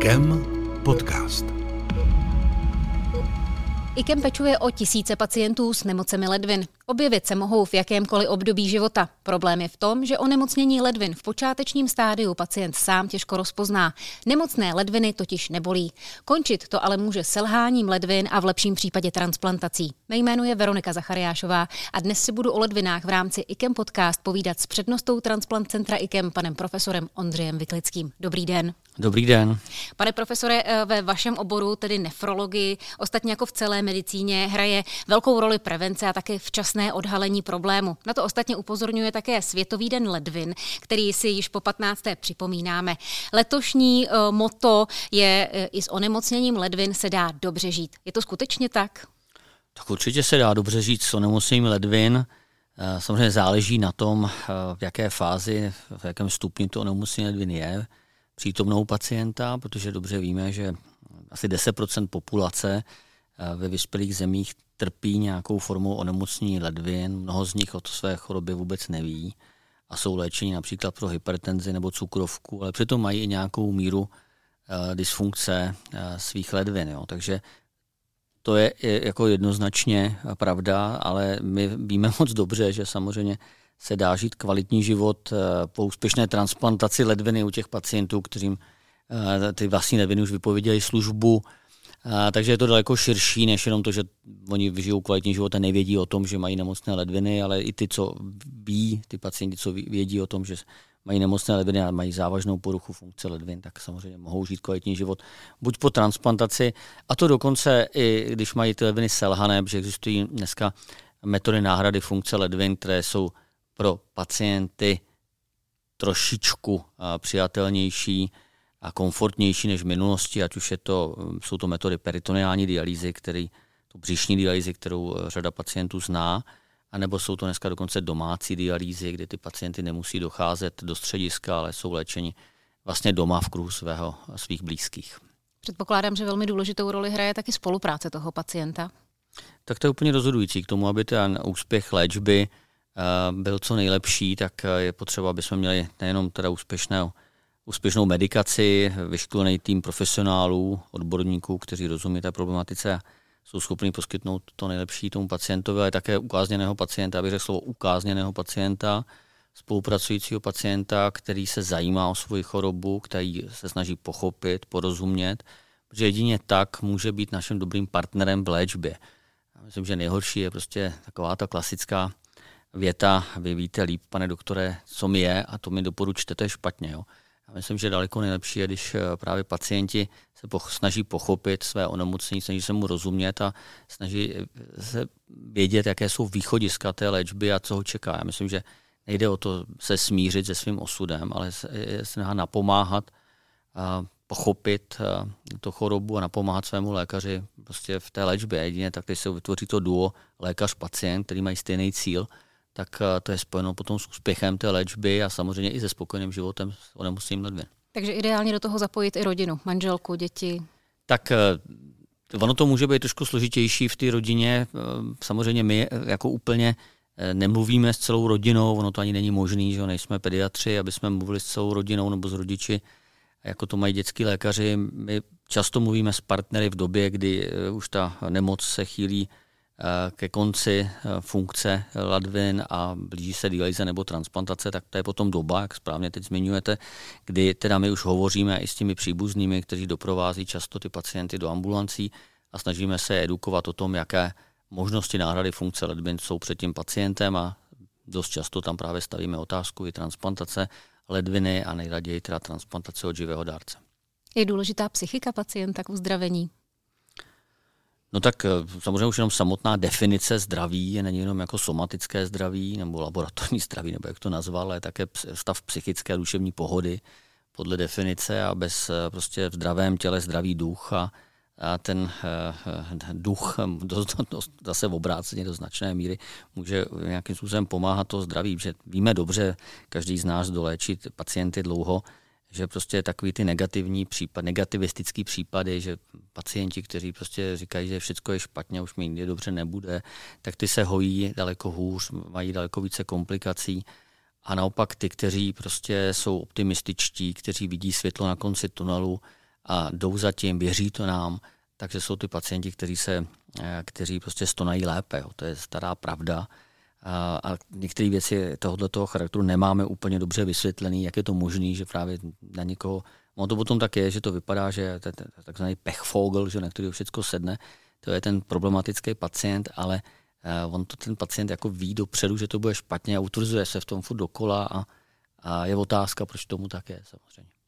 IKEM podcast. IKEM pečuje o tisíce pacientů s nemocemi ledvin. Objevit se mohou v jakémkoliv období života. Problém je v tom, že onemocnění ledvin v počátečním stádiu pacient sám těžko rozpozná. Nemocné ledviny totiž nebolí. Končit to ale může selháním ledvin a v lepším případě transplantací. Mé jméno je Veronika Zachariášová a dnes si budu o ledvinách v rámci IKEM podcast povídat s přednostou transplant centra IKEM panem profesorem Ondřejem Vyklickým. Dobrý den. Dobrý den. Pane profesore, eh, ve vašem oboru, tedy nefrologii, ostatně jako v celé medicíně, hraje velkou roli prevence a také včasné odhalení problému. Na to ostatně upozorňuje také Světový den ledvin, který si již po 15. připomínáme. Letošní uh, moto je uh, i s onemocněním ledvin se dá dobře žít. Je to skutečně tak? Tak určitě se dá dobře žít s onemocněním ledvin. Samozřejmě záleží na tom, v jaké fázi, v jakém stupni to onemocnění ledvin je přítomnou pacienta, protože dobře víme, že asi 10% populace eh, ve vyspělých zemích trpí nějakou formou onemocnění ledvin, mnoho z nich o své choroby vůbec neví a jsou léčeni například pro hypertenzi nebo cukrovku, ale přitom mají i nějakou míru uh, dysfunkce uh, svých ledvin. Jo. Takže to je jako jednoznačně pravda, ale my víme moc dobře, že samozřejmě se dá žít kvalitní život eh, po úspěšné transplantaci ledviny u těch pacientů, kterým eh, ty vlastní ledviny už vypověděli službu. Eh, takže je to daleko širší, než jenom to, že oni vyžijou kvalitní život a nevědí o tom, že mají nemocné ledviny, ale i ty, co ví, ty pacienti, co vědí o tom, že mají nemocné ledviny a mají závažnou poruchu funkce ledvin, tak samozřejmě mohou žít kvalitní život buď po transplantaci, a to dokonce i když mají ty ledviny selhané, protože existují dneska metody náhrady funkce ledvin, které jsou pro pacienty trošičku přijatelnější a komfortnější než v minulosti, ať už je to, jsou to metody peritoneální dialýzy, který, tu břišní dialýzy, kterou e, řada pacientů zná, anebo jsou to dneska dokonce domácí dialýzy, kdy ty pacienty nemusí docházet do střediska, ale jsou léčeni vlastně doma v kruhu svého, svých blízkých. Předpokládám, že velmi důležitou roli hraje taky spolupráce toho pacienta. Tak to je úplně rozhodující k tomu, aby ten úspěch léčby byl co nejlepší, tak eh, je potřeba, aby jsme měli nejenom teda úspěšnou, úspěšnou medikaci, vyškolený tým profesionálů, odborníků, kteří rozumí té problematice a jsou schopni poskytnout to nejlepší tomu pacientovi, ale také ukázněného pacienta, abych řekl slovo ukázněného pacienta, spolupracujícího pacienta, který se zajímá o svoji chorobu, který se snaží pochopit, porozumět, protože jedině tak může být naším dobrým partnerem v léčbě. Já myslím, že nejhorší je prostě taková ta klasická věta, vy víte líp, pane doktore, co mi je a to mi doporučte, to je špatně. Jo. Já myslím, že daleko nejlepší je, když eh, právě pacienti se poch- snaží pochopit své onemocnění, snaží se mu rozumět a snaží eh, se vědět, jaké jsou východiska té léčby a co ho čeká. Já myslím, že nejde o to se smířit se svým osudem, ale se napomáhat a pochopit eh, to chorobu a napomáhat svému lékaři prostě v té léčbě. Jedině tak, když se vytvoří to duo lékař-pacient, který mají stejný cíl, tak eh, to je spojeno potom s úspěchem té léčby a samozřejmě i se spokojeným životem s onemocněním ledvin. Takže ideálně do toho zapojit i rodinu, manželku, děti. Tak eh, ono to může být trošku složitější v té rodině. Eh, samozřejmě my jako úplně nemluvíme s celou rodinou, ono to ani není možné, že nejsme pediatři, aby jsme mluvili s celou rodinou nebo s rodiči, jako to mají dětský lékaři. My často mluvíme s partnery v době, kdy už ta nemoc se chýlí ke konci eh, funkce ladvin a blíží se dialyze nebo transplantace, tak to je potom doba, jak správně teď zmiňujete, kdy teda my už hovoříme i s těmi příbuznými, kteří doprovází často ty pacienty do ambulancí a snažíme se edukovat o tom, jaké možnosti náhrady funkce ledvin jsou před tím pacientem a dost často tam právě stavíme otázku i transplantace ledviny a nejraději teda transplantace od živého dárce. Je důležitá psychika pacienta k uzdravení? No tak eh, samozřejmě už jenom samotná definice zdraví není jenom jako somatické zdraví nebo laboratorní zdraví, nebo jak to nazval, ale také stav psychické duševní pohody podle definice a bez eh, prostě v zdravém těle zdravý duch a, a ten uh, duch dost, dost, zase v obráceně do značné míry může nějakým způsobem pomáhat to zdraví, že víme dobře, každý z nás doléčit pacienty dlouho, že prostě takový ty negativní případ, negativistický případy, že pacienti, kteří prostě říkají, že všechno je špatně, už mi nikdy dobře nebude, tak ty se hojí daleko hůř, mají daleko více komplikací. A naopak ty, kteří prostě jsou optimističtí, kteří vidí světlo na konci tunelu a jdou za tím, věří to nám, takže jsou ty pacienti, kteří, se, kteří prostě stonají lépe. Jo. To je stará pravda. A, a některé věci tohoto charakteru nemáme úplně dobře vysvětlený, jak je to možné, že právě na někoho, ono to potom tak je, že to vypadá, že je takzvaný pechfogel, že na který všechno sedne, to je ten problematický pacient, ale uh, on to ten pacient jako ví dopředu, že to bude špatně a utvrzuje se v tom furt dokola a, a je otázka, proč tomu tak je samozřejmě.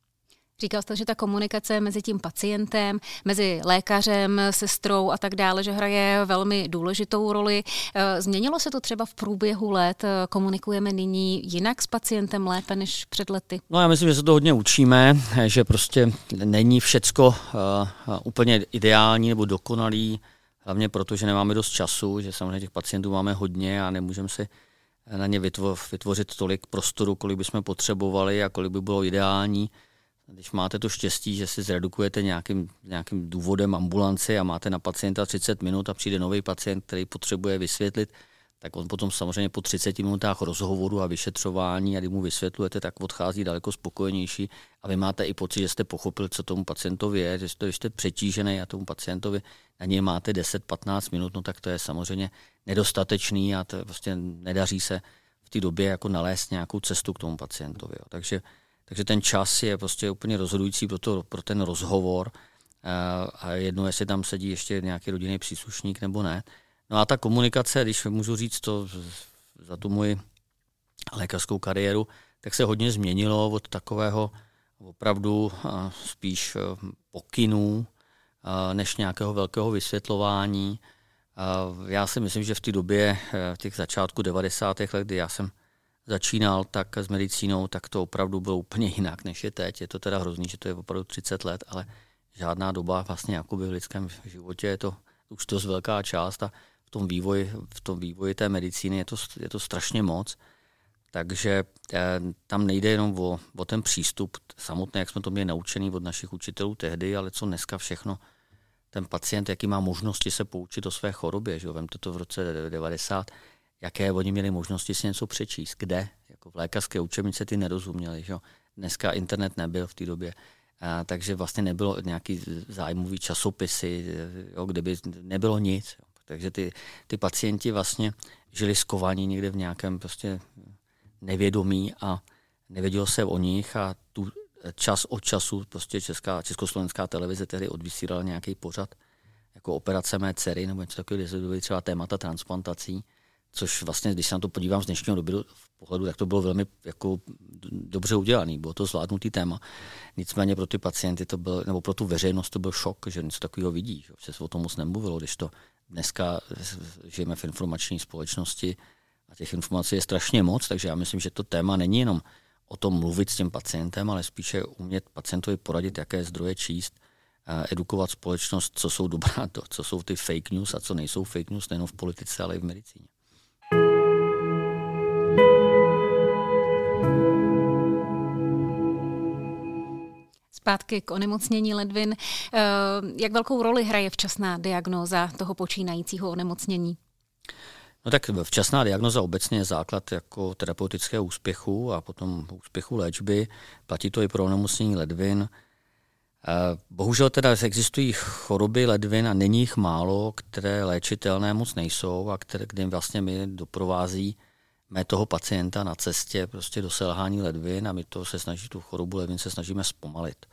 Říkal jste, že ta komunikace mezi tím pacientem, mezi lékařem, sestrou a tak dále, že hraje velmi důležitou roli. Eh, změnilo se to třeba v průběhu let? Komunikujeme nyní jinak s pacientem lépe než před lety? No já myslím, že se to hodně učíme, že prostě není všecko uh, úplně ideální nebo dokonalý, hlavně proto, že nemáme dost času, že samozřejmě těch pacientů máme hodně a nemůžeme si na ně vytvořit tolik prostoru, kolik bychom potřebovali a kolik by bylo ideální. Když máte to štěstí, že si zredukujete nějakým, nějakým důvodem ambulanci a máte na pacienta 30 minut a přijde nový pacient, který potřebuje vysvětlit, tak on potom samozřejmě po 30 minutách rozhovoru a vyšetřování a když mu vysvětlujete, tak odchází daleko spokojenější a vy máte i pocit, že jste pochopil, co tomu pacientovi je, že jste, jste přetížený a tomu pacientovi na něj máte 10-15 minut, no tak to je samozřejmě nedostatečný a to prostě nedaří se v té době jako nalézt nějakou cestu k tomu pacientovi. Jo. Takže takže ten čas je prostě úplně rozhodující pro, to, pro ten rozhovor a jedno, jestli tam sedí ještě nějaký rodinný příslušník nebo ne. No a ta komunikace, když můžu říct to za tu moji lékařskou kariéru, tak se hodně změnilo od takového opravdu spíš e, pokynů, než nějakého velkého vysvětlování. Já si myslím, že v té době, v těch začátku 90. let, kdy já jsem začínal tak s medicínou, tak to opravdu bylo úplně jinak, než je teď. Je to teda hrozný, že to je opravdu 30 let, ale žádná doba vlastně jakoby v lidském životě je to už dost velká část a v tom vývoji, v tom vývoji té medicíny je to, je to strašně moc. Takže eh, tam nejde jenom o, o ten přístup samotný, jak jsme to měli naučený od našich učitelů tehdy, ale co dneska všechno ten pacient, jaký má možnosti se poučit o své chorobě. Že jo? Vemte to v roce 90, jaké oni měli možnosti si něco přečíst, kde. Jako v lékařské učebnice ty nerozuměli. Že? Dneska internet nebyl v té době. A, takže vlastně nebylo nějaký zájmový časopisy, jo, kde by nebylo nic. Jo. Takže ty, ty pacienti vlastně žili skovaní někde v nějakém prostě nevědomí a nevědělo se o nich a tu čas od času prostě česká, československá televize tehdy odvysílala nějaký pořad jako operace mé dcery nebo něco takového, kde se třeba témata transplantací což vlastně, když se na to podívám z dnešního doby v pohledu, tak to bylo velmi jako dobře udělané, bylo to zvládnutý téma. Nicméně pro ty pacienty to byl, nebo pro tu veřejnost to byl šok, že něco takového vidí, že se o tom moc nemluvilo, když to dneska žijeme v informační společnosti a těch informací je strašně moc, takže já myslím, že to téma není jenom o tom mluvit s tím pacientem, ale spíše umět pacientovi poradit, jaké zdroje číst, edukovat společnost, co jsou dobrá, to, co jsou ty fake news a co nejsou fake news, nejen v politice, ale i v medicíně. Zpátky k onemocnění ledvin. Eh, jak velkou roli hraje včasná diagnóza toho počínajícího onemocnění? No tak včasná diagnoza obecně je základ jako terapeutického úspěchu a potom úspěchu léčby. Platí to i pro onemocnění ledvin. Eh, bohužel teda existují choroby ledvin a není jich málo, které léčitelné moc nejsou a které, kdy vlastně mi doprovází mé toho pacienta na cestě prostě do selhání ledvin a my to se snaží, tu chorobu ledvin se snažíme zpomalit.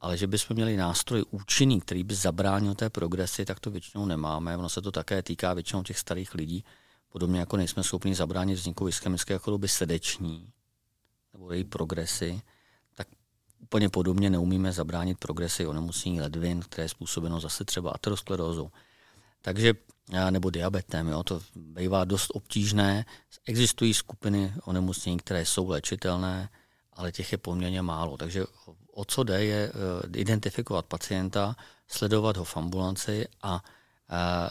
Ale že bychom měli nástroj účinný, který by zabránil té progresi, tak to většinou nemáme. Ono se to také týká většinou těch starých lidí. Podobně jako nejsme schopni zabránit vzniku ischemické choroby srdeční nebo její progresy, tak úplně podobně neumíme zabránit progresi onemocnění ledvin, které je způsobeno zase třeba aterosklerózou. Takže nebo diabetem. Jo, to bývá dost obtížné. Existují skupiny onemocnění, které jsou léčitelné, ale těch je poměrně málo. Takže o co jde, je uh, identifikovat pacienta, sledovat ho v ambulanci a uh,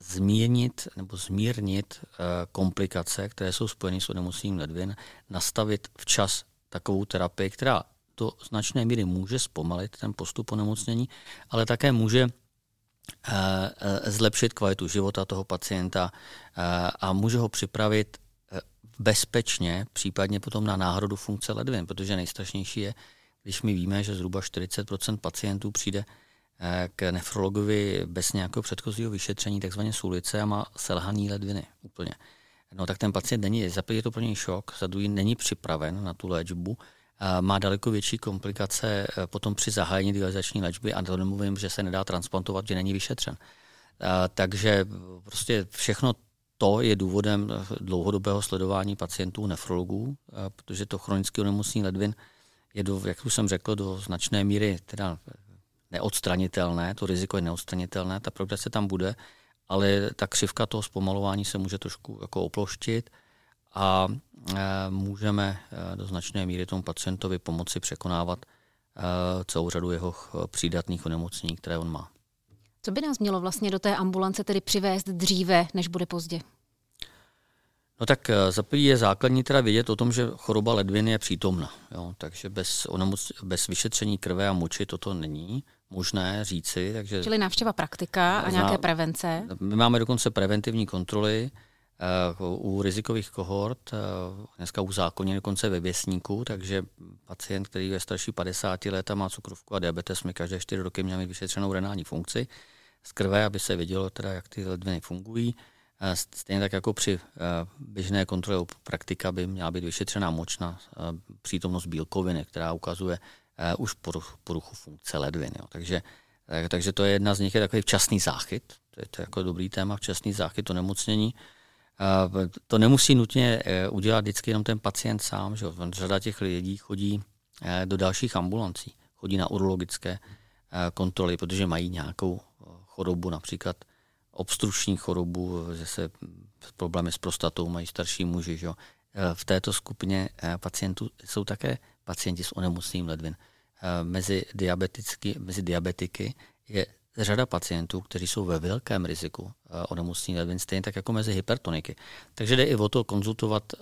zmírnit nebo zmírnit uh, komplikace, které jsou spojeny s onemocněním ledvin, nastavit včas takovou terapii, která do značné míry může zpomalit ten postup onemocnění, ale také může Eh, eh, zlepšit kvalitu života toho pacienta eh, a může ho připravit bezpečně, případně potom na náhradu funkce ledvin, protože nejstrašnější je, když my víme, že zhruba 40 pacientů přijde eh, k nefrologovi bez nějakého předchozího vyšetření, takzvaně z ulice a má selhaný ledviny úplně. No tak ten pacient není, za je to pro něj šok, za druhý není připraven na tu léčbu, má daleko větší komplikace eh, potom při zahájení dializační léčby a to nemluvím, že se nedá transplantovat, že není vyšetřen. Takže prostě všechno to je důvodem dlouhodobého sledování pacientů nefrologů, protože to chronické onemocnění ledvin je, do, jak už jsem řekl, do značné míry teda neodstranitelné, to riziko je neodstranitelné, ta progrese tam bude, ale ta křivka toho zpomalování se může trošku jako oploštit a můžeme do značné míry tomu pacientovi pomoci překonávat celou řadu jeho přídatných onemocnění, které on má. Co by nás mělo vlastně do té ambulance tedy přivést dříve, než bude pozdě? No tak za je základní teda vědět o tom, že choroba ledviny je přítomna. Jo? Takže bez, onemoc, bez vyšetření krve a moči toto není možné říci. Takže Čili návštěva praktika a nějaké prevence? My máme dokonce preventivní kontroly u rizikových kohort, uh, dneska u zákoně dokonce ve věsníku, takže pacient, který je starší 50 let a má cukrovku a diabetes, my každé 4 roky měli mít vyšetřenou renální funkci z krve, aby se vědělo, teda, jak ty ledviny fungují. Stejně tak jako při běžné kontrole praktika by měla být vyšetřená močna přítomnost bílkoviny, která ukazuje už poruchu, funkce ledvin. Jo. Takže, takže to je jedna z nich, je takový včasný záchyt. To je to jako dobrý téma, včasný záchyt, to nemocnění. To nemusí nutně e, udělat vždycky jenom ten pacient sám. Že? Řada těch lidí chodí e, do dalších ambulancí, chodí na urologické e, kontroly, protože mají nějakou chorobu, například obstruční chorobu, že se problémy s prostatou mají starší muži. Že? V této skupině eh, pacientů jsou také pacienti s onemocněním ledvin. Eh, mezi, mezi diabetiky je řada pacientů, kteří jsou ve velkém riziku eh, onemocnění ledvin, stejně tak jako mezi hypertoniky. Takže jde i o to konzultovat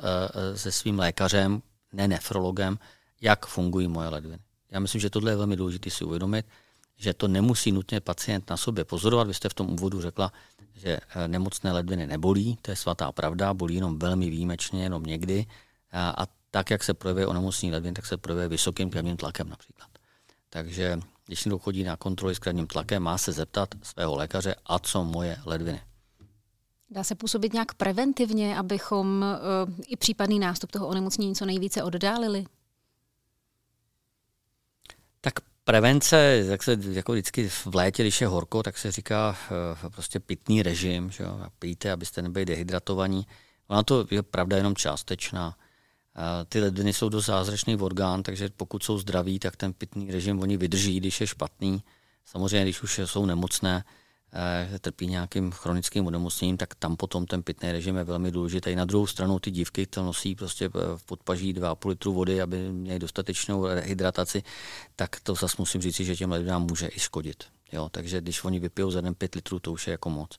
se svým lékařem, ne nefrologem, jak fungují moje ledviny. Já myslím, že tohle je velmi důležité si uvědomit, že to nemusí nutně pacient na sobě pozorovat. Vy jste v tom úvodu řekla, že eh, nemocné ledviny nebolí, to je svatá pravda, bolí jenom velmi výjimečně, jenom někdy. A, a tak, jak se projevuje onemocnění ledvin, tak se projevuje vysokým krevním tlakem například. Takže když někdo chodí na kontroly s krevním tlakem, má se zeptat svého lékaře, a co moje ledviny. Dá se působit nějak preventivně, abychom uh, i případný nástup toho onemocnění co nejvíce oddálili? Tak Prevence, jak se jako vždycky v létě, když je horko, tak se říká uh, prostě pitný režim, že jo? pijte, abyste nebyli dehydratovaní. Ona to je pravda jenom částečná. Ty ledviny jsou dost zázračný orgán, takže pokud jsou zdraví, tak ten pitný režim oni vydrží, když je špatný. Samozřejmě, když už jsou nemocné, Eh, trpí nějakým chronickým onemocněním, tak tam potom ten pitný režim je velmi důležitý. Na druhou stranu ty dívky, to nosí prostě eh, v podpaží 2,5 litru vody, aby měly dostatečnou hydrataci, tak to zase musím říct, že těm lidem může i škodit. Jo, takže když oni vypijou za den 5 litrů, to už je jako moc.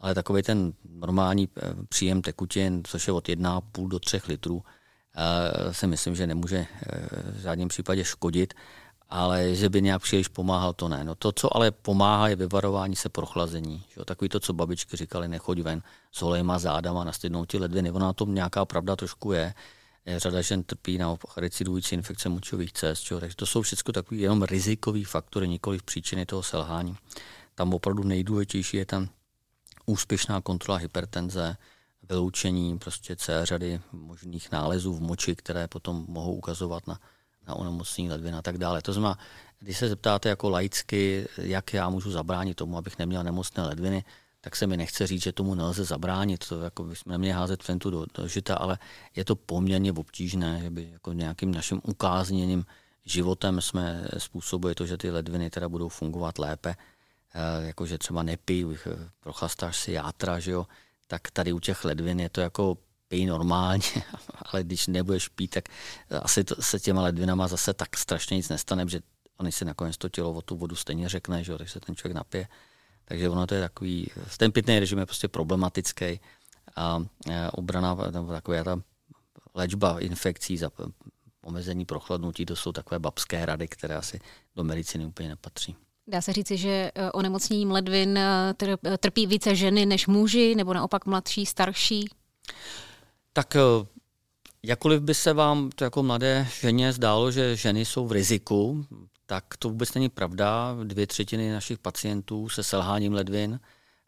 Ale takový ten normální eh, příjem tekutin, což je od 1,5 do 3 litrů, si myslím, že nemůže v žádném případě škodit ale že by nějak příliš pomáhal, to ne. No to, co ale pomáhá, je vyvarování se prochlazení. Že? Takový to, co babičky říkali, nechoď ven s holejma zádama, nastydnou ti ledviny. Ona to nějaká pravda trošku je. řada žen trpí na recidující infekce močových cest. Že? Takže to jsou všechno takový jenom rizikový faktory, nikoli příčiny toho selhání. Tam opravdu nejdůležitější je tam úspěšná kontrola hypertenze, vyloučení prostě C řady možných nálezů v moči, které potom mohou ukazovat na na onemocnění ledvin a tak dále. To znamená, když se zeptáte jako laicky, jak já můžu zabránit tomu, abych neměl nemocné ledviny, tak se mi nechce říct, že tomu nelze zabránit, to jako bychom neměli házet fentu do, do žita, ale je to poměrně obtížné, že by jako nějakým naším ukázněným životem jsme způsobili to, že ty ledviny teda budou fungovat lépe, e, jakože třeba nepij, prochlastáš si játra, že jo, tak tady u těch ledvin je to jako pij normálně, ale když nebudeš pít, tak asi to, se těma ledvinama zase tak strašně nic nestane, že oni si nakonec to tělo o tu vodu stejně řekne, že takže se ten člověk napije. Takže ono to je takový, ten pitný režim je prostě problematický a obrana, nebo taková ta léčba infekcí za omezení prochladnutí, to jsou takové babské rady, které asi do medicíny úplně nepatří. Dá se říci, že e, onemocněním ledvin e, trpí více ženy než muži, nebo naopak mladší, starší? Tak eh, Jakkoliv by se vám to jako mladé ženě zdálo, že ženy jsou v riziku, tak to vůbec není pravda. Dvě třetiny našich pacientů se selháním ledvin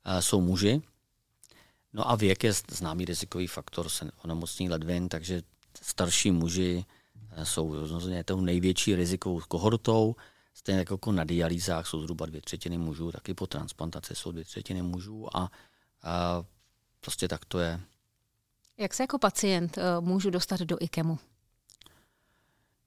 eh, jsou muži. No a věk je známý rizikový faktor se onemocní ledvin, takže starší muži eh, jsou rozhodně tou největší rizikovou kohortou. Stejně jako na dialýzách jsou zhruba dvě třetiny mužů, taky po transplantaci jsou dvě třetiny mužů a, a prostě tak to je. Jak se jako pacient uh, můžu dostat do IKEMu?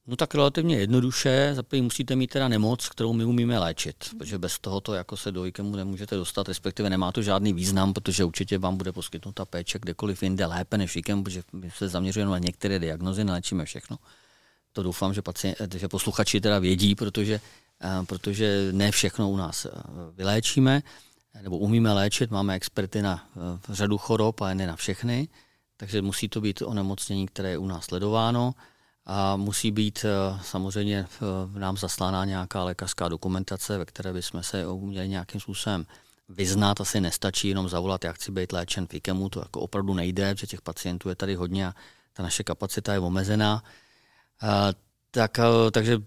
No tak relativně jednoduše, za musíte mít teda nemoc, kterou my umíme léčit, protože bez tohoto jako se do IKEMu nemůžete dostat, respektive nemá to žádný význam, protože určitě vám bude poskytnuta péče kdekoliv jinde lépe než IKEM, protože my se zaměřujeme na některé diagnozy, neléčíme všechno. To doufám, že, pacient, že posluchači teda vědí, protože, eh, protože ne všechno u nás eh, vyléčíme, nebo umíme léčit, máme experty na eh, řadu chorob, ale ne na všechny, takže musí to být onemocnění, které je u nás sledováno a musí být samozřejmě nám zaslána nějaká lékařská dokumentace, ve které bychom se uměli nějakým způsobem vyznat. Asi nestačí jenom zavolat, jak chci být léčen v IKEMu, to jako opravdu nejde, protože těch pacientů je tady hodně a ta naše kapacita je omezená. Tak, takže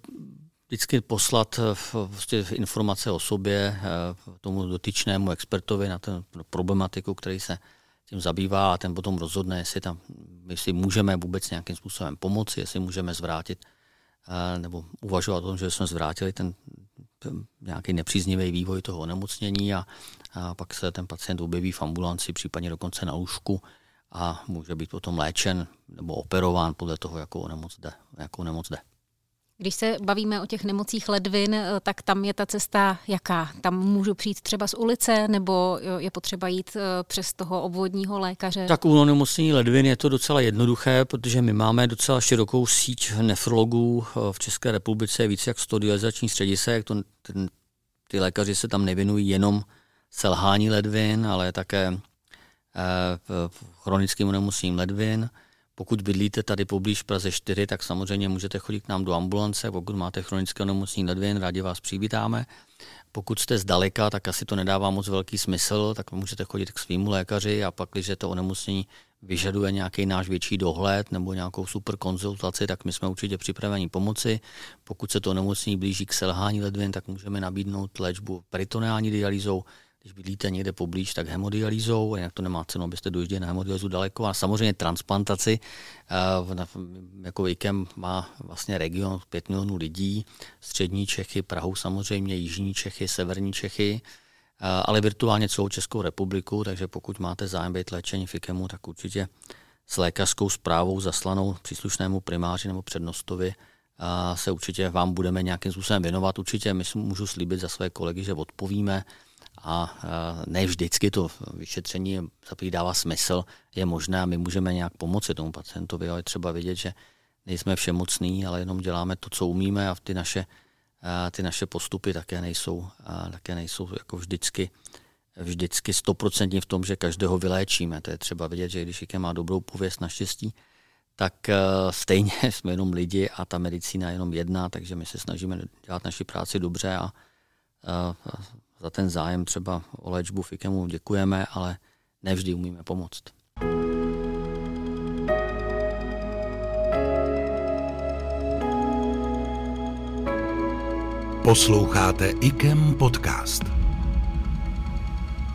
vždycky poslat vlastně informace o sobě tomu dotyčnému expertovi na ten problematiku, který se tím zabývá a ten potom rozhodne, jestli, tam, jestli můžeme vůbec nějakým způsobem pomoci, jestli můžeme zvrátit nebo uvažovat o tom, že jsme zvrátili ten, ten nějaký nepříznivý vývoj toho onemocnění a, a pak se ten pacient objeví v ambulanci, případně dokonce na lůžku a může být potom léčen nebo operován podle toho, jakou nemoc jde. Jakou nemoc jde. Když se bavíme o těch nemocích ledvin, eh, tak tam je ta cesta jaká? Tam můžu přijít třeba z ulice, nebo je potřeba jít eh, přes toho obvodního lékaře? Tak u onemocnění ledvin je to docela jednoduché, protože my máme docela širokou síť nefrologů eh, v České republice, více jak 100 dializačních středisek. To, ten, ty lékaři se tam nevěnují jenom selhání ledvin, ale také chronickým onemocněním ledvin. Pokud bydlíte tady poblíž Praze 4, tak samozřejmě můžete chodit k nám do ambulance. Pokud máte chronické onemocnění ledvin, rádi vás přivítáme. Pokud jste zdaleka, tak asi to nedává moc velký smysl, tak můžete chodit k svýmu lékaři a pak, když to onemocnění vyžaduje nějaký náš větší dohled nebo nějakou super konzultaci, tak my jsme určitě připraveni pomoci. Pokud se to onemocnění blíží k selhání ledvin, tak můžeme nabídnout léčbu peritoneální dialýzou, když bydlíte někde poblíž, tak hemodialýzou, jinak to nemá cenu, abyste dojížděli na hemodialýzu daleko. A samozřejmě transplantaci, eh, jako IKEM má vlastně region 5 milionů lidí, střední Čechy, Prahu samozřejmě, jižní Čechy, severní Čechy, eh, ale virtuálně celou Českou republiku, takže pokud máte zájem být léčení v IKEMu, tak určitě s lékařskou zprávou zaslanou příslušnému primáři nebo přednostovi a se určitě vám budeme nějakým způsobem věnovat. Určitě my můžu slíbit za své kolegy, že odpovíme a ne vždycky to vyšetření dává smysl, je možné a my můžeme nějak pomoci tomu pacientovi, ale třeba vědět, že nejsme všemocní, ale jenom děláme to, co umíme a ty naše, ty naše postupy také nejsou, také nejsou jako vždycky vždycky stoprocentně v tom, že každého vyléčíme. To je třeba vidět, že když má dobrou pověst naštěstí, tak stejně jsme jenom lidi a ta medicína je jenom jedna, takže my se snažíme dělat naši práci dobře a za ten zájem třeba o léčbu FIKEMu děkujeme, ale nevždy umíme pomoct. Posloucháte IKEM podcast.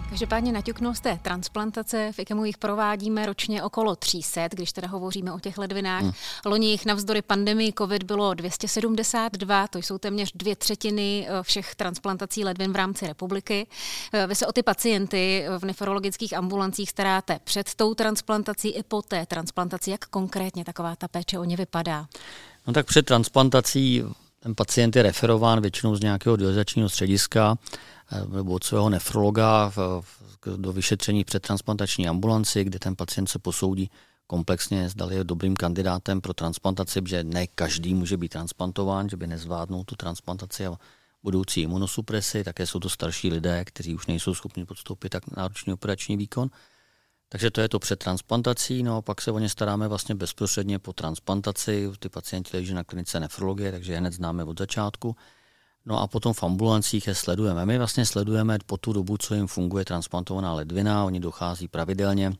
Každopádně naťuknul jste transplantace, v IKEMu jich provádíme ročně okolo 300, když teda hovoříme o těch ledvinách. Hmm. Loni jich navzdory pandemii COVID bylo 272, to jsou téměř dvě třetiny eh, všech transplantací ledvin v rámci republiky. Eh, vy se o ty pacienty v nefrologických ambulancích staráte před tou transplantací i po té transplantaci. Jak konkrétně taková ta péče o ně vypadá? No tak před transplantací ten pacient je referován většinou z nějakého dializačního střediska nebo od svého nefrologa do vyšetření před transplantační ambulanci, kde ten pacient se posoudí komplexně, zdali je dobrým kandidátem pro transplantaci, že ne každý může být transplantován, že by nezvládnul tu transplantaci a budoucí imunosupresi, také jsou to starší lidé, kteří už nejsou schopni podstoupit tak náročný operační výkon. Takže to je to před transplantací, no a pak se o ně staráme vlastně bezprostředně po transplantaci. Ty pacienti leží na klinice nefrologie, takže je hned známe od začátku. No a potom v ambulancích je sledujeme. My vlastně sledujeme po tu dobu, co jim funguje transplantovaná ledvina, oni dochází pravidelně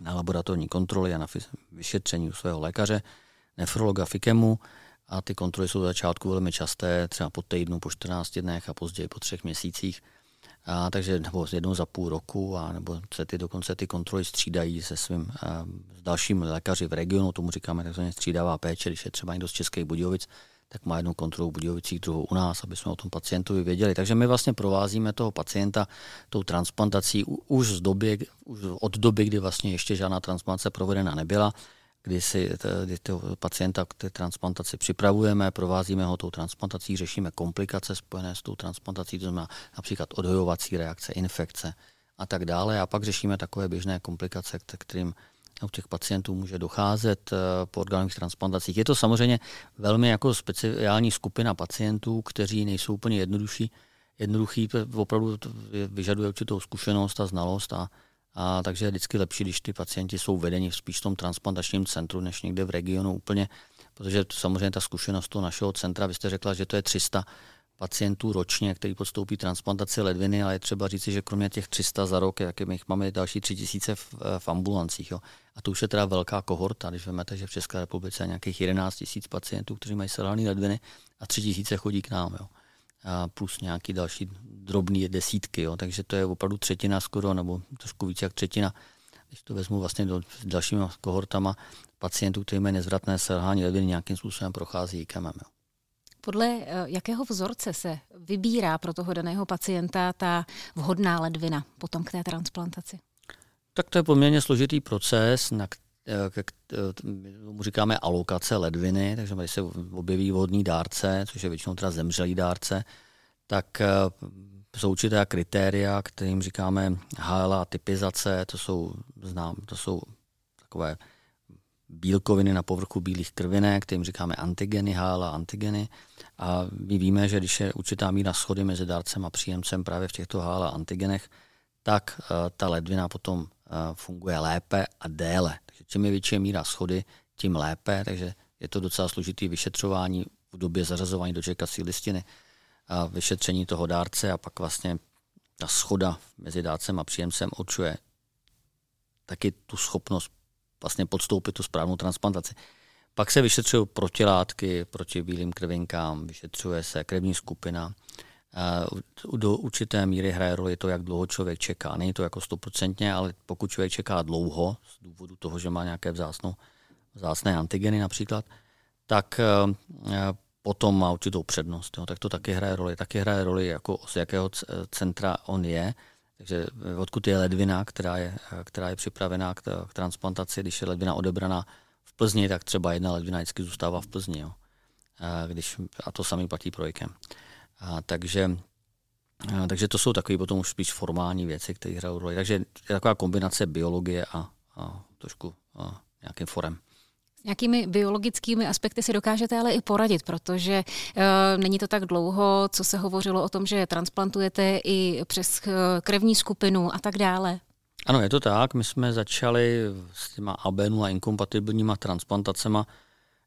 na laboratorní kontroly a na vyšetření u svého lékaře, nefrologa FIKEMu a ty kontroly jsou v začátku velmi časté, třeba po týdnu, po 14 dnech a později po třech měsících. A, takže nebo jednou za půl roku, a nebo se ty dokonce ty kontroly střídají se svým a, s dalším lékaři v regionu, tomu říkáme takzvaně střídavá péče, když je třeba někdo z Českých Budějovic, tak má jednu kontrolu v Budějovicích, druhou u nás, aby jsme o tom pacientovi věděli. Takže my vlastně provázíme toho pacienta tou transplantací už, z doby, už od doby, kdy vlastně ještě žádná transplantace provedena nebyla, kdy si kdy toho pacienta k té transplantaci připravujeme, provázíme ho tou transplantací, řešíme komplikace spojené s tou transplantací, to znamená například odhojovací reakce, infekce a tak dále. A pak řešíme takové běžné komplikace, kterým u těch pacientů může docházet eh, po orgánových transplantacích. Je to samozřejmě velmi jako speciální skupina pacientů, kteří nejsou úplně jednodušší, jednoduchý, opravdu vyžaduje určitou zkušenost a znalost a, a takže je vždycky lepší, když ty pacienti jsou vedeni spíš v tom transplantačním centru, než někde v regionu úplně, protože samozřejmě ta zkušenost toho našeho centra, vy jste řekla, že to je 300 pacientů ročně, který podstoupí transplantaci ledviny, ale je třeba říci, že kromě těch 300 za rok, jak my máme další 3000 v, v ambulancích. Jo. A to už je teda velká kohorta, když vezmete, že v České republice je nějakých 11 000 pacientů, kteří mají selhané ledviny a 3000 chodí k nám. Jo. A plus nějaký další drobný desítky, jo. takže to je opravdu třetina skoro, nebo trošku více jak třetina, když to vezmu vlastně do, s dalšími kohortama pacientů, kteří mají nezvratné selhání ledviny, nějakým způsobem prochází IKEMem. Jo. Podle eh, jakého vzorce se vybírá pro toho daného pacienta ta vhodná ledvina potom k té transplantaci? Tak to je poměrně složitý proces, na eh, mu říkáme alokace ledviny, takže když se objeví vhodný dárce, což je většinou teda zemřelý dárce, tak eh, jsou určitá kritéria, kterým říkáme HLA typizace, to jsou, znám, to jsou takové bílkoviny na povrchu bílých krvinek, kterým říkáme antigeny, HLA antigeny. A my víme, že když je určitá míra schody mezi dárcem a příjemcem právě v těchto HLA antigenech, tak uh, ta ledvina potom funguje lépe a déle. Čím je větší míra schody, tím lépe, takže je to docela složitý vyšetřování v době zařazování do čekací listiny a vyšetření toho dárce a pak vlastně ta schoda mezi dárcem a příjemcem určuje taky tu schopnost vlastně podstoupit tu správnou transplantaci. Pak se vyšetřují protilátky proti bílým krvinkám, vyšetřuje se krevní skupina. Do určité míry hraje roli to, jak dlouho člověk čeká. Není to jako stoprocentně, ale pokud člověk čeká dlouho, z důvodu toho, že má nějaké vzácnou, vzácné antigeny například, tak e, potom má určitou přednost. Jo. Tak to taky hraje roli. Taky hraje roli, jako z jakého centra on je takže eh, odkud je ledvina, která je, eh, která je připravená k, k transplantaci, když je ledvina odebraná v Plzni, tak třeba jedna ledvina vždycky zůstává v Plzni. Jo. A, když, a to samý platí pro IKEM. A, takže, a, takže to jsou takové potom už spíš formální věci, které hrají roli. Takže je taková kombinace biologie a, a trošku a, nějakým forem. Jakými biologickými aspekty si dokážete ale i poradit, protože e, není to tak dlouho, co se hovořilo o tom, že transplantujete i přes eh, krevní skupinu a tak dále. Ano, je to tak. My jsme začali s těma ABNu a inkompatibilníma transplantacema.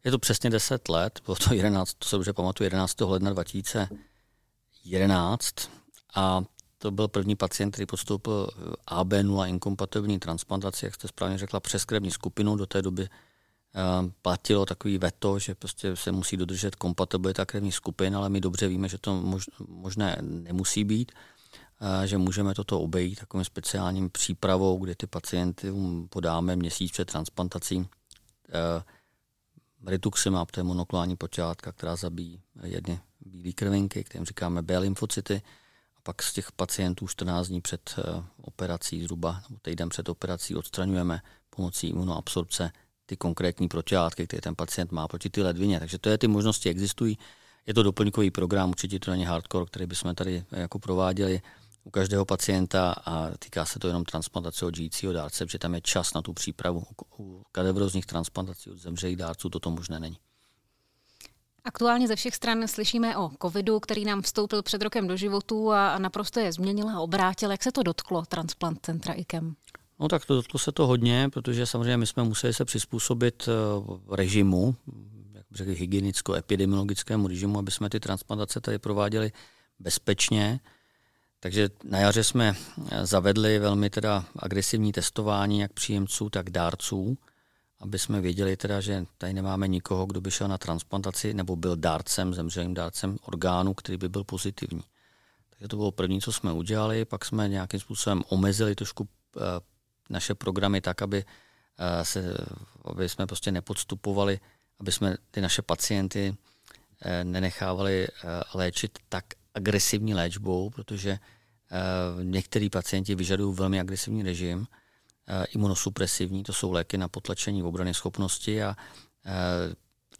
Je to přesně 10 let, bylo to 11, to se dobře pamatuju, 11. ledna 2011 a to byl první pacient, který podstoupil AB0 inkompatibilní transplantaci, jak jste správně řekla, přes krevní skupinu. Do té doby Ehm, platilo takový veto, že prostě se musí dodržet kompatibilita krevních skupin, ale my dobře víme, že to možné nemusí být, že můžeme toto obejít takovým speciálním přípravou, kdy ty pacienty podáme měsíc před transplantací rituximab, to je monoklonální počátka, která zabíjí jedny bílé krvinky, kterým říkáme B lymfocyty. A pak z těch pacientů 14 dní před eh, operací, zhruba nebo týden před operací, odstraňujeme pomocí imunoabsorpce ty konkrétní protilátky, které ten pacient má proti ty ledvině. Takže to je, ty možnosti existují. Je to doplňkový program, určitě to není hardcore, který bychom tady jako prováděli u každého pacienta a týká se to jenom transplantace od žijícího dárce, protože tam je čas na tu přípravu. U kadevrózních transplantací od zemřelých dárců toto možné není. Aktuálně ze všech stran slyšíme o covidu, který nám vstoupil před rokem do životu a naprosto je změnil a obrátil. Jak se to dotklo transplant centra IKEM? No tak to dotklo se to hodně, protože samozřejmě my jsme museli se přizpůsobit eh, režimu, jak řekl, hygienicko-epidemiologickému režimu, aby jsme ty transplantace tady prováděli bezpečně. Takže na jaře jsme zavedli velmi teda agresivní testování jak příjemců, tak dárců, aby jsme věděli teda, že tady nemáme nikoho, kdo by šel na transplantaci nebo byl dárcem, zemřelým dárcem orgánu, který by byl pozitivní. Takže to bylo první, co jsme udělali, pak jsme nějakým způsobem omezili trošku eh, naše programy tak, aby, eh, se, aby jsme prostě nepodstupovali, aby jsme ty naše pacienty eh, nenechávali léčit tak agresivní léčbou, protože některý pacienti vyžadují velmi agresivní režim, imunosupresivní, to jsou léky na potlačení obrany schopnosti a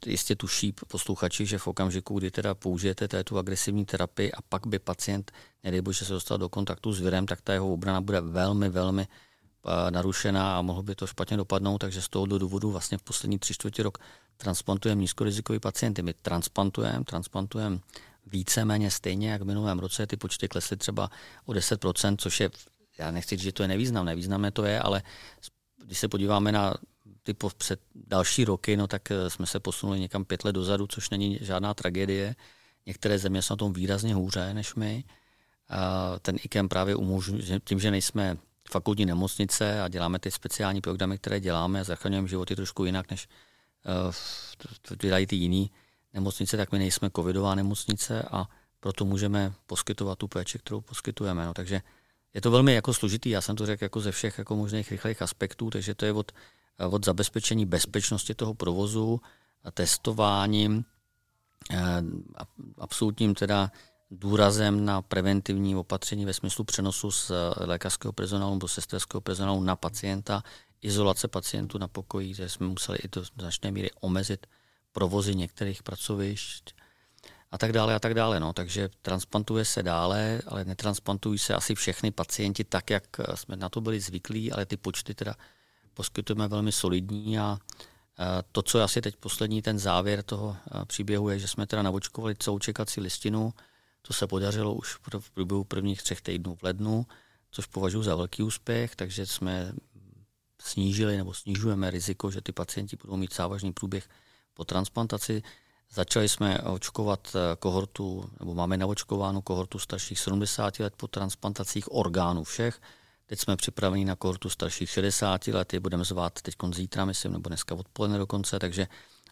jistě tuší posluchači, že v okamžiku, kdy teda použijete tu agresivní terapii a pak by pacient, nedej bože, se dostal do kontaktu s virem, tak ta jeho obrana bude velmi, velmi narušená a mohlo by to špatně dopadnout, takže z toho důvodu vlastně v poslední tři čtvrtě rok transplantujeme nízkorizikový pacienty. My transplantujeme, transplantujeme víceméně stejně, jak v minulém roce ty počty klesly třeba o 10%, což je, já nechci říct, že to je nevýznamné, významné to je, ale když se podíváme na ty před další roky, no tak eh, jsme se posunuli někam pět let dozadu, což není žádná tragédie. Některé země jsou na tom výrazně hůře než my. A ten IKEM právě umožňuje, tím, že nejsme fakultní nemocnice a děláme ty speciální programy, které děláme a zachraňujeme životy trošku jinak, než uh, to dělají ty jiné nemocnice, tak my nejsme covidová nemocnice a proto můžeme poskytovat tu péči, kterou poskytujeme. No, takže je to velmi jako složitý, já jsem to řekl jako ze všech jako možných rychlých aspektů, takže to je od, od zabezpečení bezpečnosti toho provozu, testováním, eh, absolutním teda důrazem na preventivní opatření ve smyslu přenosu z lékařského personálu nebo sesterského personálu na pacienta, izolace pacientů na pokoji, že jsme museli i do značné míry omezit provozy některých pracovišť a tak dále a tak dále. No. Takže transplantuje se dále, ale netransplantují se asi všechny pacienti tak, jak eh, jsme na to byli zvyklí, ale ty počty teda poskytujeme velmi solidní a eh, to, co je asi teď poslední ten závěr toho příběhu, je, že jsme teda navočkovali celou čekací listinu, to se podařilo už v průběhu prvních třech týdnů v lednu, což považuji za velký úspěch, takže jsme snížili nebo snižujeme riziko, že ty pacienti budou mít závažný průběh po transplantaci. Začali jsme očkovat eh, kohortu, nebo máme navočkovánu kohortu starších 70 let po transplantacích orgánů všech. Teď jsme připraveni na kohortu starších 60 let, je budeme zvát teď zítra, myslím, nebo dneska odpoledne dokonce, takže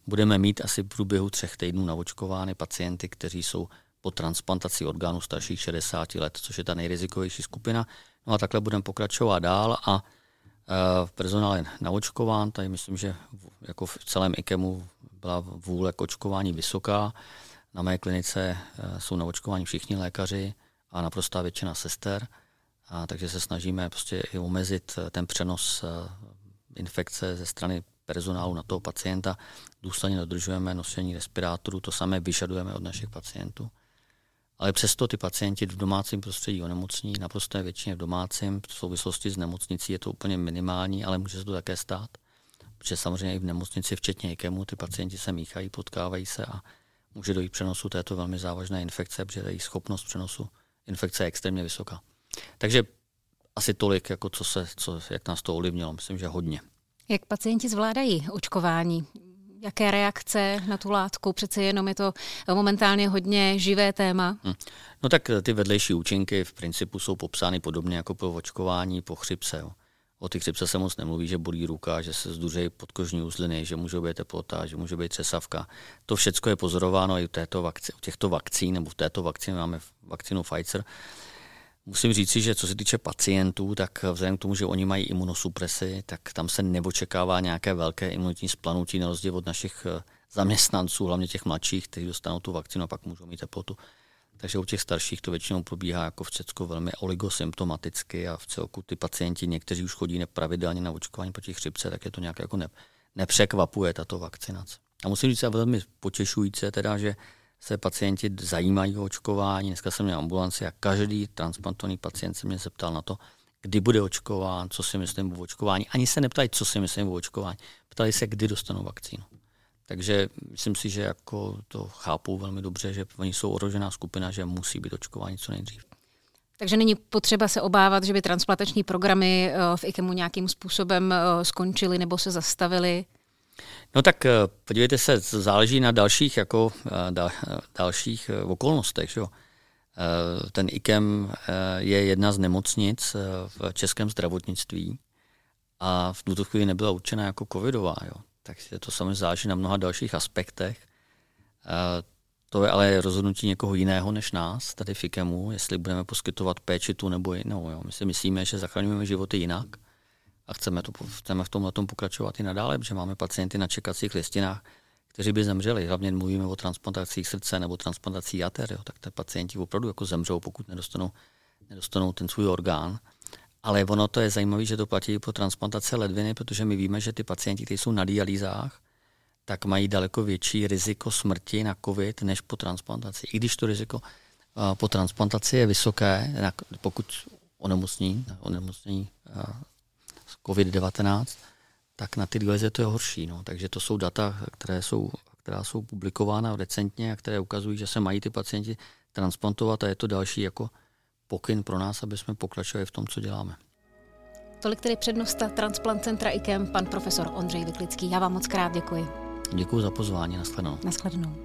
budeme mít asi v průběhu třech týdnů navočkovány pacienty, kteří jsou po transplantaci orgánů starších 60 let, což je ta nejrizikovější skupina. No a takhle budeme pokračovat dál a personál je naočkován, tady myslím, že jako v celém IKEMu byla vůle k očkování vysoká. Na mé klinice uh, jsou naočkováni všichni lékaři a naprostá většina sester, a takže se snažíme prostě i omezit eh, ten přenos infekce ze strany personálu na toho pacienta. Důsledně dodržujeme nošení respirátorů, to samé vyžadujeme od našich pacientů. Ale přesto ty pacienti v domácím prostředí onemocní, naprosté většině v domácím, v souvislosti s nemocnicí je to úplně minimální, ale může se to také stát. Protože samozřejmě i v nemocnici, včetně IKEMu, ty pacienti se míchají, potkávají se a může dojít přenosu této velmi závažné infekce, protože její schopnost přenosu infekce je extrémně vysoká. Takže asi tolik, jako co se, co, jak nás to ovlivnilo. Myslím, že hodně. Jak pacienti zvládají očkování? Jaké reakce na tu látku? Přece jenom je to momentálně hodně živé téma. Hmm. No tak ty vedlejší účinky v principu jsou popsány podobně jako po očkování po chřipce. Jo. O ty chřipce se moc nemluví, že bolí ruka, že se zduřejí podkožní uzliny, že může být teplota, že může být třesavka. To všechno je pozorováno i u, této vakci, u těchto vakcín, nebo v této vakcíně máme vakcínu Pfizer. Musím říci, že co se týče pacientů, tak vzhledem k tomu, že oni mají imunosupresi, tak tam se neočekává nějaké velké imunitní splanutí na rozdíl od našich eh, zaměstnanců, hlavně těch mladších, kteří dostanou tu vakcínu a pak můžou mít teplotu. Takže u těch starších to většinou probíhá jako v Česku velmi oligosymptomaticky a v celku ty pacienti, někteří už chodí nepravidelně na očkování proti chřipce, tak je to nějak jako ne, nepřekvapuje tato vakcinace. A musím říct, a velmi potěšující teda, že se pacienti zajímají o očkování. Dneska jsem měl ambulanci a každý transplantovaný pacient se mě zeptal na to, kdy bude očkován, co si myslím o očkování. Ani se neptají, co si myslím o očkování. Ptali se, kdy dostanou vakcínu. Takže myslím si, že jako to chápou velmi dobře, že oni jsou ohrožená skupina, že musí být očkování co nejdřív. Takže není potřeba se obávat, že by transplantační programy eh, v IKEMu nějakým způsobem eh, skončily nebo se zastavily? No tak eh, podívejte se, záleží na dalších, jako, dal, dalších okolnostech. Že? Ten IKEM je jedna z nemocnic v českém zdravotnictví a v tuto chvíli nebyla určena jako covidová. Jo. Takže to samozřejmě záleží na mnoha dalších aspektech. To je ale rozhodnutí někoho jiného než nás, tady v IKEMu, jestli budeme poskytovat péči tu nebo jinou. Jo. My si myslíme, že zachraňujeme životy jinak a chceme, to, chceme v tomhle tom pokračovat i nadále, protože máme pacienty na čekacích listinách, kteří by zemřeli. Hlavně mluvíme o transplantacích srdce nebo transplantacích jater, jo. tak ty pacienti opravdu jako zemřou, pokud nedostanou, nedostanou ten svůj orgán. Ale ono to je zajímavé, že to platí po transplantaci ledviny, protože my víme, že ty pacienti, kteří jsou na dialýzách, tak mají daleko větší riziko smrti na COVID než po transplantaci. I když to riziko eh, po transplantaci je vysoké, pokud onemocní, onemocní eh, COVID-19, tak na ty dialyze to je horší. No. Takže to jsou data, které jsou, která jsou publikována recentně a které ukazují, že se mají ty pacienti transplantovat a je to další jako pokyn pro nás, aby jsme pokračovali v tom, co děláme. Tolik tedy přednosta Transplant Centra IKEM, pan profesor Ondřej Vyklický. Já vám moc krát děkuji. Děkuji za pozvání. Naschledanou. Naschledanou.